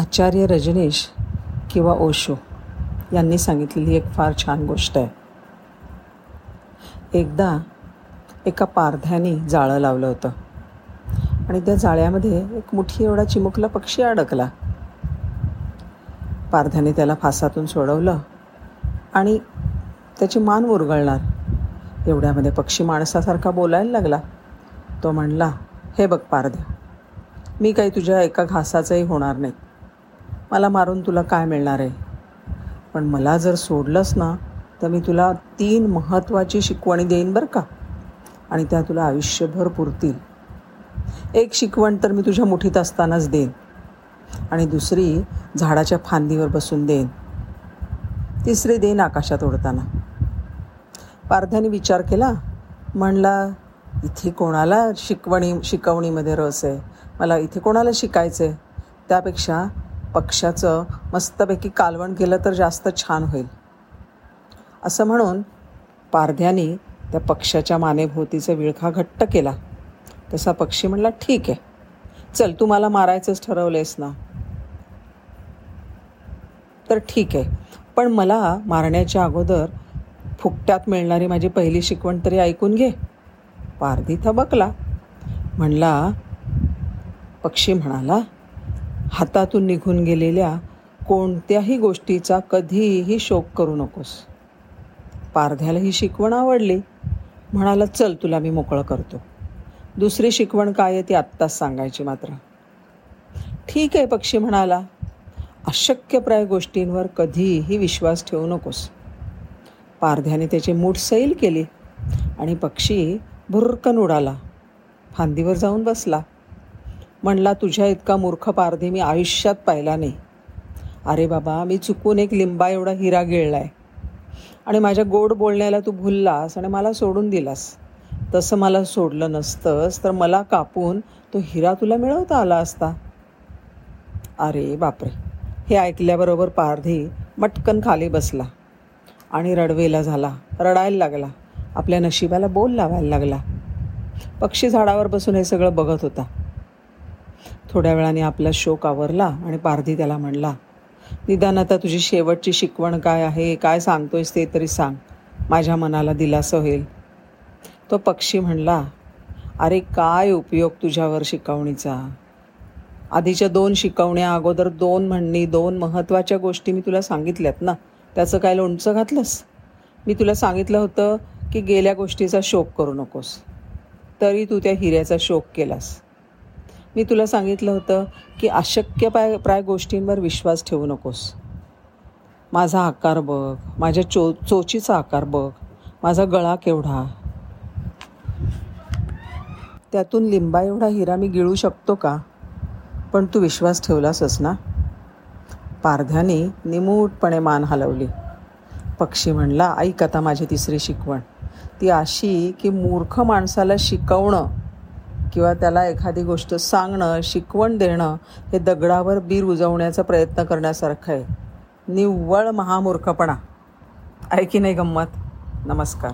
आचार्य रजनीश किंवा ओशो यांनी सांगितलेली एक फार छान गोष्ट आहे. एकदा एका पारध्याने जाळं लावलं होतं. आणि त्या जाळ्यामध्ये एक मुठी एवढा चिमुकला पक्षी अडकला. पारध्याने त्याला फासातून सोडवलं आणि त्याची मान मुरगळणार एवढ्यामध्ये पक्षी माणसासारखा बोलायला लागला. तो म्हणला हे बघ पारध्या मी काही तुझ्या एका घासाचंही होणार नाही. मला मारून तुला काय मिळणार आहे? पण मला जर सोडलंस ना तर मी तुला तीन महत्त्वाची शिकवणी देईन बरं का. आणि त्या तुला आयुष्यभर पुरतील. एक शिकवण तर मी तुझ्या मुठीत असतानाच देईन. आणि दुसरी झाडाच्या फांदीवर बसून देईन. तिसरी देईन आकाशात उडताना पारध्याने विचार केला म्हणला इथे कोणाला शिकवणी शिकवणीमध्ये रस आहे? मला इथे कोणाला शिकायचं आहे त्यापेक्षा पक्षाचं मस्तपैकी कालवण केलं तर जास्त छान होईल. असं म्हणून पारध्याने त्या पक्षाच्या मानेभोवतीचा विळखा घट्ट केला. तसा पक्षी म्हणला ठीक आहे. चल तू मला मारायचंच ठरवलेस ना. तर ठीक आहे. पण मला मारण्याच्या अगोदर फुकट्यात मिळणारी माझी पहिली शिकवण तरी ऐकून घे. पारधी थबकला. म्हणला पक्षी म्हणाला हातातून निघून गेलेल्या कोणत्याही गोष्टीचा कधीही शोक करू नकोस. पारध्याला ही शिकवण आवडली. म्हणाला चल तुला मी मोकळं करतो. दुसरी शिकवण काय आहे ती आत्ताच सांगायची मात्र. ठीक आहे पक्षी म्हणाला. अशक्यप्राय गोष्टींवर कधीही विश्वास ठेवू नकोस. पारध्याने त्याची मूठ सैल केली आणि पक्षी भुरकन उडाला. फांदीवर जाऊन बसला. म्हणला तुझ्या इतका मूर्ख पारधी मी आयुष्यात पाहिला नाही. अरे बाबा मी चुकून एक लिंबा एवढा हिरा गिळलाय. आणि माझ्या गोड बोलण्याला तू भुललास आणि मला सोडून दिलास. तसं मला सोडलं नसतंच तर मला कापून तो हिरा तुला मिळवता आला असता. अरे बापरे. हे ऐकल्याबरोबर पारधी मटकन खाली बसला आणि रडवेला झाला रडायला लागला आपल्या नशिबाला बोल लावायला लागला. पक्षी झाडावर बसून हे सगळं बघत होता. थोड्या वेळाने आपला शोक आवरला आणि पारधी त्याला म्हणला निदान आता तुझी शेवटची शिकवण काय आहे काय सांगतोयस ते तरी सांग. माझ्या मनाला दिलासं होईल. तो पक्षी म्हणला अरे काय उपयोग तुझ्यावर शिकवणीचा? आधीच्या दोन शिकवण्या अगोदर दोन म्हणणी दोन महत्त्वाच्या गोष्टी मी तुला सांगितल्यात ना त्याचं काय लोणचं घातलंस? मी तुला सांगितलं होतं की गेल्या गोष्टीचा शोक करू नकोस. तरी तू त्या हिऱ्याचा शोक केलास. मी तुला सांगितलं होतं की अशक्य पाय प्राय गोष्टींवर विश्वास ठेवू नकोस. माझा आकार बघ माझ्या चो चोचीचा आकार बघ माझा गळा केवढा. त्यातून लिंबा एवढा हिरा मी गिळू शकतो का? पण तू विश्वास ठेवलासच ना? पारध्याने निमूटपणे मान हलवली. पक्षी म्हणला ऐक आता माझी तिसरी शिकवण. ती अशी की मूर्ख माणसाला शिकवणं किंवा त्याला एखादी गोष्ट सांगणं शिकवण देणं हे दगडावर बीर उजवण्याचा प्रयत्न करण्यासारखं आहे. निव्वळ महामूर्खपणा. आहे की नाही गंमत. नमस्कार.